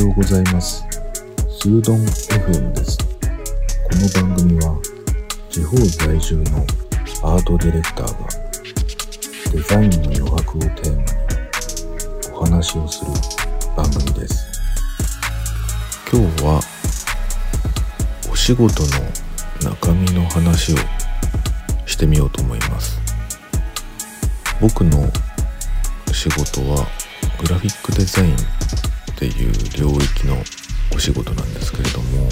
ようございます。スードン FM です。この番組は地方在住のアートディレクターがデザインの余白をテーマにお話をする番組です。今日はお仕事の中身の話をしてみようと思います。僕の仕事はグラフィックデザインっていう領域のお仕事なんですけれども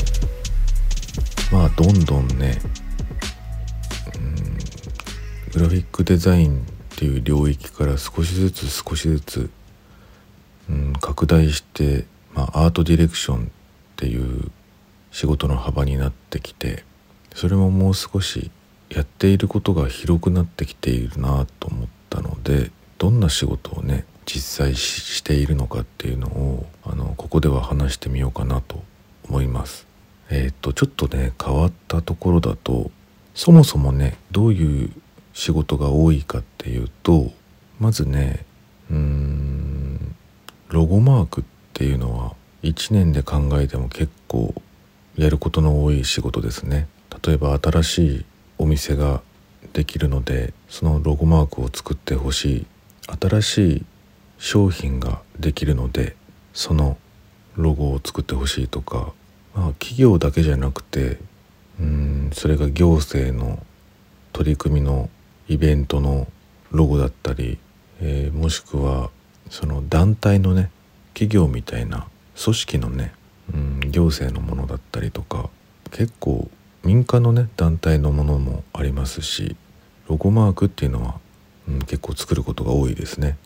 まあどんどんねうんグラフィックデザインっていう領域から少しずつ少しずつ、うん、拡大して、まあ、アートディレクションっていう仕事の幅になってきてそれももう少しやっていることが広くなってきているなと思ったのでどんな仕事をね実際しているのかっていうのをあのここでは話してみようかなと思います。えっ、とちょっとね変わったところだとそもそもねどういう仕事が多いかっていうとまずねうーんロゴマークっていうのは1年で考えても結構やることの多い仕事ですね。例えば新しいお店ができるのでそのロゴマークを作ってほしい新しい商品ができるのでそのロゴを作ってほしいとか、まあ、企業だけじゃなくてうんそれが行政の取り組みのイベントのロゴだったり、えーもしくはその団体のね企業みたいな組織のね、うん、行政のものだったりとか結構民間のね団体のものもありますしロゴマークっていうのは、うん、結構作ることが多いですね。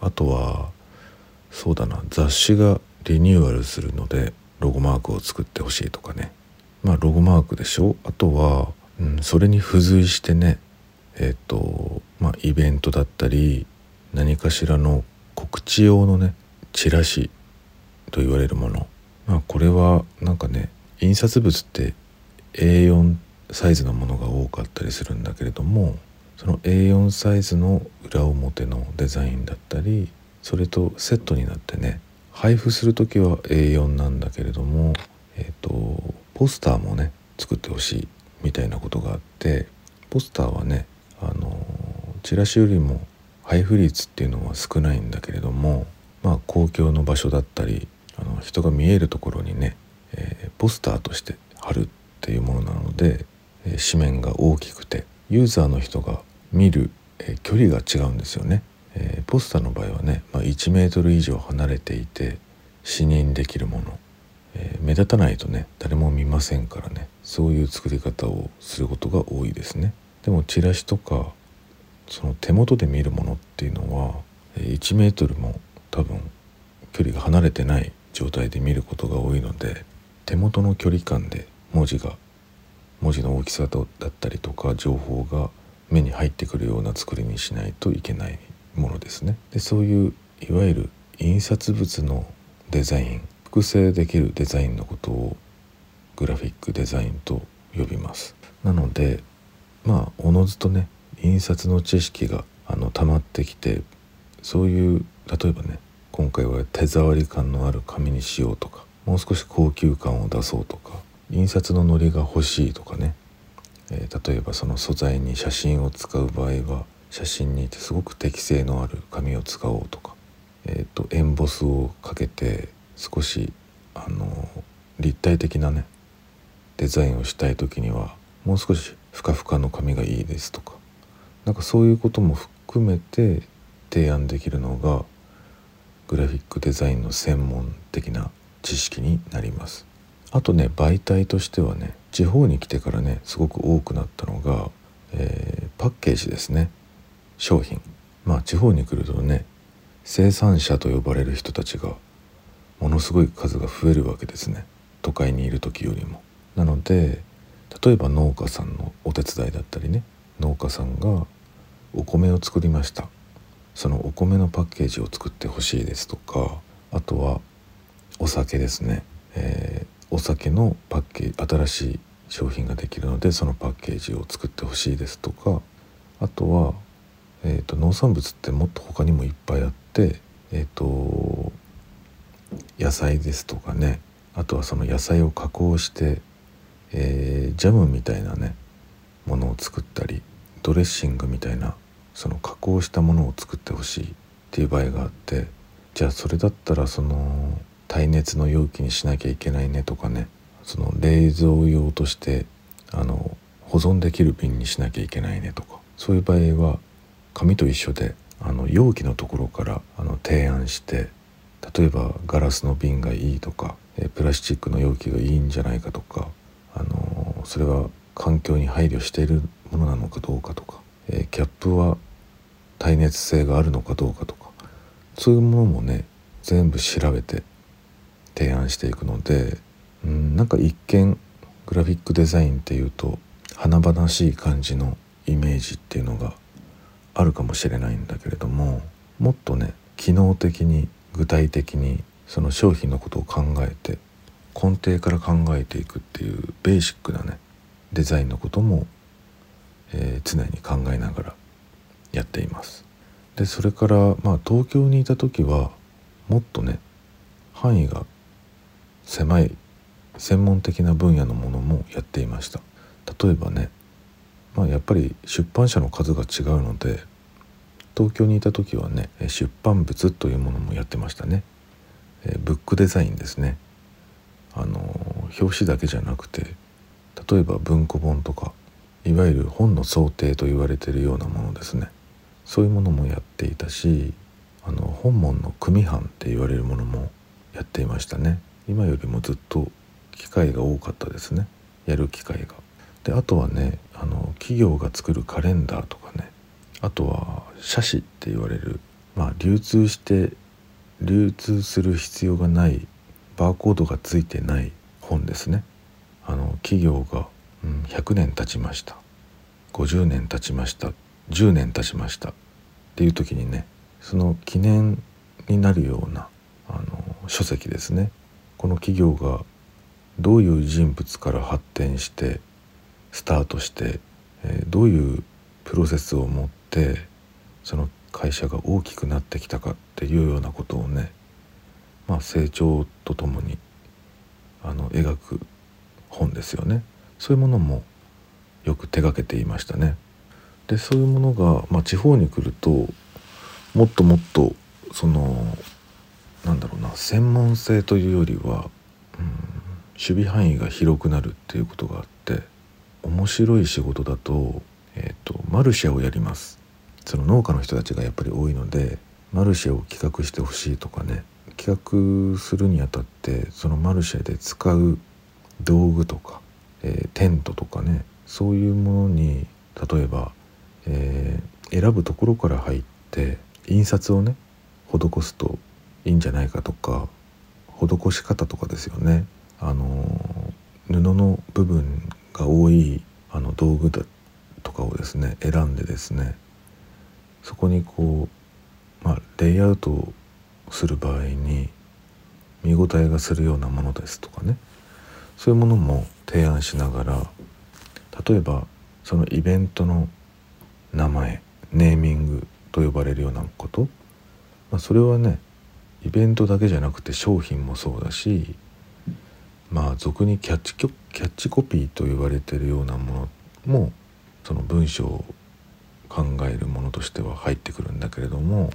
あとはそうだな雑誌がリニューアルするのでロゴマークを作ってほしいとかね。まあロゴマークでしょ？あとは、うん、それに付随してねえっ、とまあイベントだったり何かしらの告知用のねチラシと言われるもの。まあこれはなんかね印刷物って A4 サイズのものが多かったりするんだけれどもその A4 サイズの裏表のデザインだったりそれとセットになってね配布する時は A4 なんだけれどもえっ、とポスターもね作ってほしいみたいなことがあってポスターはねあのチラシよりも配布率っていうのは少ないんだけれどもまあ公共の場所だったりあの人が見えるところにね、えーポスターとして貼るっていうものなので、えー紙面が大きくてユーザーの人が見る、えー距離が違うんですよね、えーポスターの場合はね、まあ、1メートル以上離れていて視認できるもの、えー目立たないとね誰も見ませんからね。そういう作り方をすることが多いですね。でもチラシとかその手元で見るものっていうのは1メートルも多分距離が離れてない状態で見ることが多いので手元の距離感で文字が文字の大きさだったりとか情報が目に入ってくるような作りにしないといけないものですね。でそういういわゆる印刷物のデザイン複製できるデザインのことをグラフィックデザインと呼びます。なのでまあおのずとね印刷の知識があの溜まってきてそういう例えばね今回は手触り感のある紙にしようとかもう少し高級感を出そうとか印刷のノリが欲しいとかね、えー例えばその素材に写真を使う場合は写真にすごく適性のある紙を使おうとか、えー、とエンボスをかけて少しあの立体的なねデザインをしたい時にはもう少しふかふかの紙がいいですとか。なんかそういうことも含めて提案できるのがグラフィックデザインの専門的な知識になります。あとね媒体としてはね地方に来てからねすごく多くなったのが、えーパッケージですね。商品。まあ地方に来るとね生産者と呼ばれる人たちがものすごい数が増えるわけですね。都会にいる時よりも。なので例えば農家さんのお手伝いだったりね農家さんがお米を作りました。そのお米のパッケージを作ってほしいですとかあとはお酒ですね、えーお酒のパッケージ新しい商品ができるのでそのパッケージを作ってほしいですとかあとは、えー、と農産物ってもっと他にもいっぱいあって、えー、と野菜ですとかねあとはその野菜を加工して、えー、ジャムみたいなねものを作ったりドレッシングみたいなその加工したものを作ってほしいっていう場合があってじゃあそれだったらその耐熱の容器にしなきゃいけないねとかね。その冷蔵用としてあの保存できる瓶にしなきゃいけないねとか。そういう場合は紙と一緒であの容器のところからあの提案して例えばガラスの瓶がいいとかプラスチックの容器がいいんじゃないかとかあのそれは環境に配慮しているものなのかどうかとか、えキャップは耐熱性があるのかどうかとかそういうものもね全部調べて提案していくのでうんなんか一見グラフィックデザインっていうと華々しい感じのイメージっていうのがあるかもしれないんだけれどももっとね機能的に具体的にその商品のことを考えて根底から考えていくっていうベーシックなねデザインのことも、えー、常に考えながらやっています。でそれからまあ東京にいた時はもっとね範囲が狭い専門的な分野のものもやっていました。例えばねまあやっぱり出版社の数が違うので東京にいた時はね出版物というものもやってましたね、えブックデザインですね。あの表紙だけじゃなくて例えば文庫本とかいわゆる本の想定と言われているようなものですね。そういうものもやっていたしあの本門の組版って言われるものもやっていましたね。今よりもずっと機会が多かったですね。やる機会が。であとはねあの企業が作るカレンダーとかね。あとは写真って言われる。まあ流通して流通する必要がないバーコードがついてない本ですね。あの企業が、うん、100年経ちました。50年経ちました。10年経ちました。っていう時にねその記念になるようなあの書籍ですね。この企業がどういう人物から発展してスタートして、え、どういうプロセスを持ってその会社が大きくなってきたかっていうようなことをね、まあ、成長とともにあの描く本ですよねそういうものもよく手がけていましたね。でそういうものが、まあ、地方に来るともっともっとそのなんだろうな専門性というよりは、うん、守備範囲が広くなるっていうことがあって面白い仕事だと,、えーと、マルシェをやります。その農家の人たちがやっぱり多いのでマルシェを企画してほしいとかね企画するにあたってそのマルシェで使う道具とか、えー、テントとかねそういうものに例えば、えー、選ぶところから入って印刷をね施すといいんじゃないかとか施し方とかですよね。あの布の部分が多いあの道具だとかをですね選んでですねそこにこう、まあ、レイアウトする場合に見応えがするようなものですとかね。そういうものも提案しながら例えばそのイベントの名前ネーミングと呼ばれるようなこと、まあ、それはねイベントだけじゃなくて商品もそうだしまあ俗にキャッチキャッチコピーと言われてるようなものもその文章を考えるものとしては入ってくるんだけれども、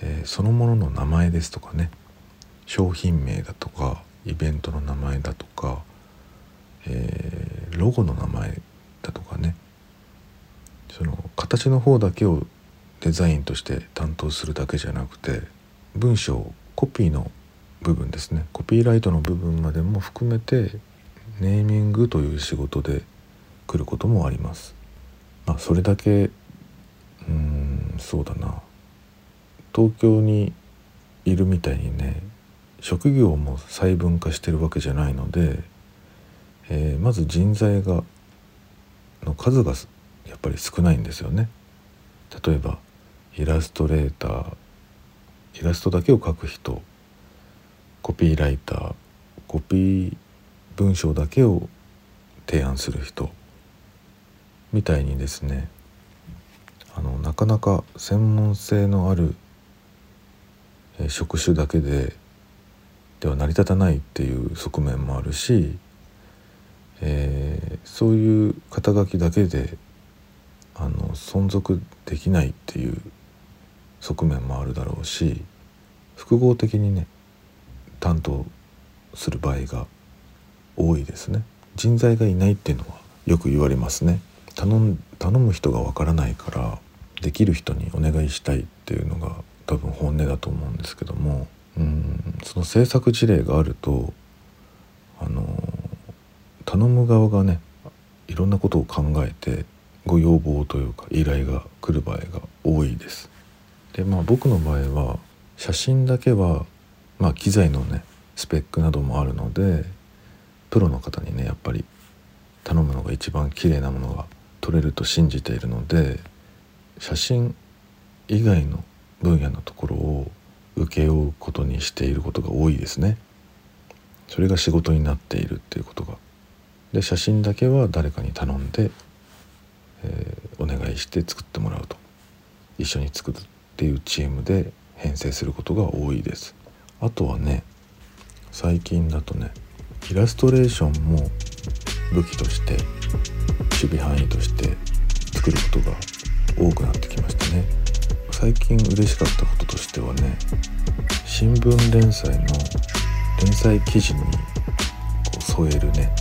えー、そのものの名前ですとかね商品名だとかイベントの名前だとか、えー、ロゴの名前だとかねその形の方だけをデザインとして担当するだけじゃなくて文章コピーの部分ですねコピーライトの部分までも含めてネーミングという仕事で来ることもあります。まあ、それだけうんそうだな東京にいるみたいにね職業も細分化してるわけじゃないので、えー、まず人材がの数がやっぱり少ないんですよね。例えばイラストレーターイラストだけを描く人コピーライターコピー文章だけを提案する人みたいにですねあのなかなか専門性のある職種だけででは成り立たないっていう側面もあるし、えー、そういう肩書きだけであの存続できないっていう側面もあるだろうし複合的にね担当する場合が多いですね人材がいないっていうのはよく言われますね頼頼む人がわからないからできる人にお願いしたいっていうのが多分本音だと思うんですけどもうんその制作事例があるとあの頼む側がねいろんなことを考えてご要望というか依頼が来る場合が多いです。でまあ僕の場合は写真だけはまあ機材のねスペックなどもあるのでプロの方にねやっぱり頼むのが一番綺麗なものが撮れると信じているので写真以外の分野のところを請け負うことにしていることが多いですね。それが仕事になっているっていうことが。で写真だけは誰かに頼んで、えー、お願いして作ってもらうと一緒に作るっていうチームで編成することが多いです。あとはね最近だとねイラストレーションも武器として守備範囲として作ることが多くなってきましたね最近嬉しかったこととしてはね新聞連載の連載記事にこう添えるね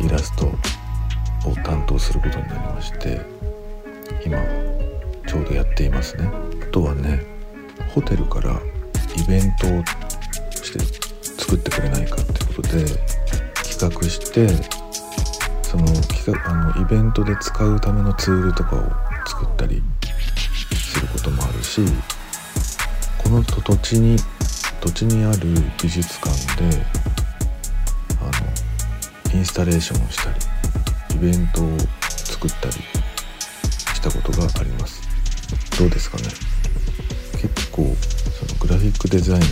イラストを担当することになりまして今ちょうどやっていますね。あとはねホテルからイベントをして作ってくれないかってことで企画してその企画あのイベントで使うためのツールとかを作ったりすることもあるしこの土地に土地にある美術館であのインスタレーションをしたりイベントを作ったりしたことがあります。どうですかね。結構そのグラフィックデザインの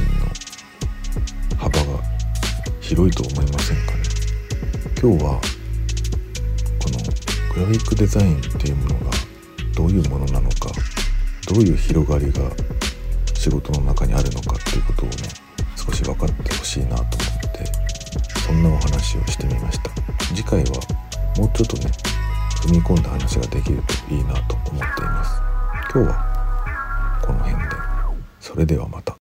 幅が広いと思いませんかね。今日はこのグラフィックデザインっていうものがどういうものなのかどういう広がりが仕事の中にあるのかっていうことをね少し分かってほしいなと思ってそんなお話をしてみました。次回はもうちょっとね踏み込んだ話ができるといいなと思っています。今日はこの辺でそれではまた。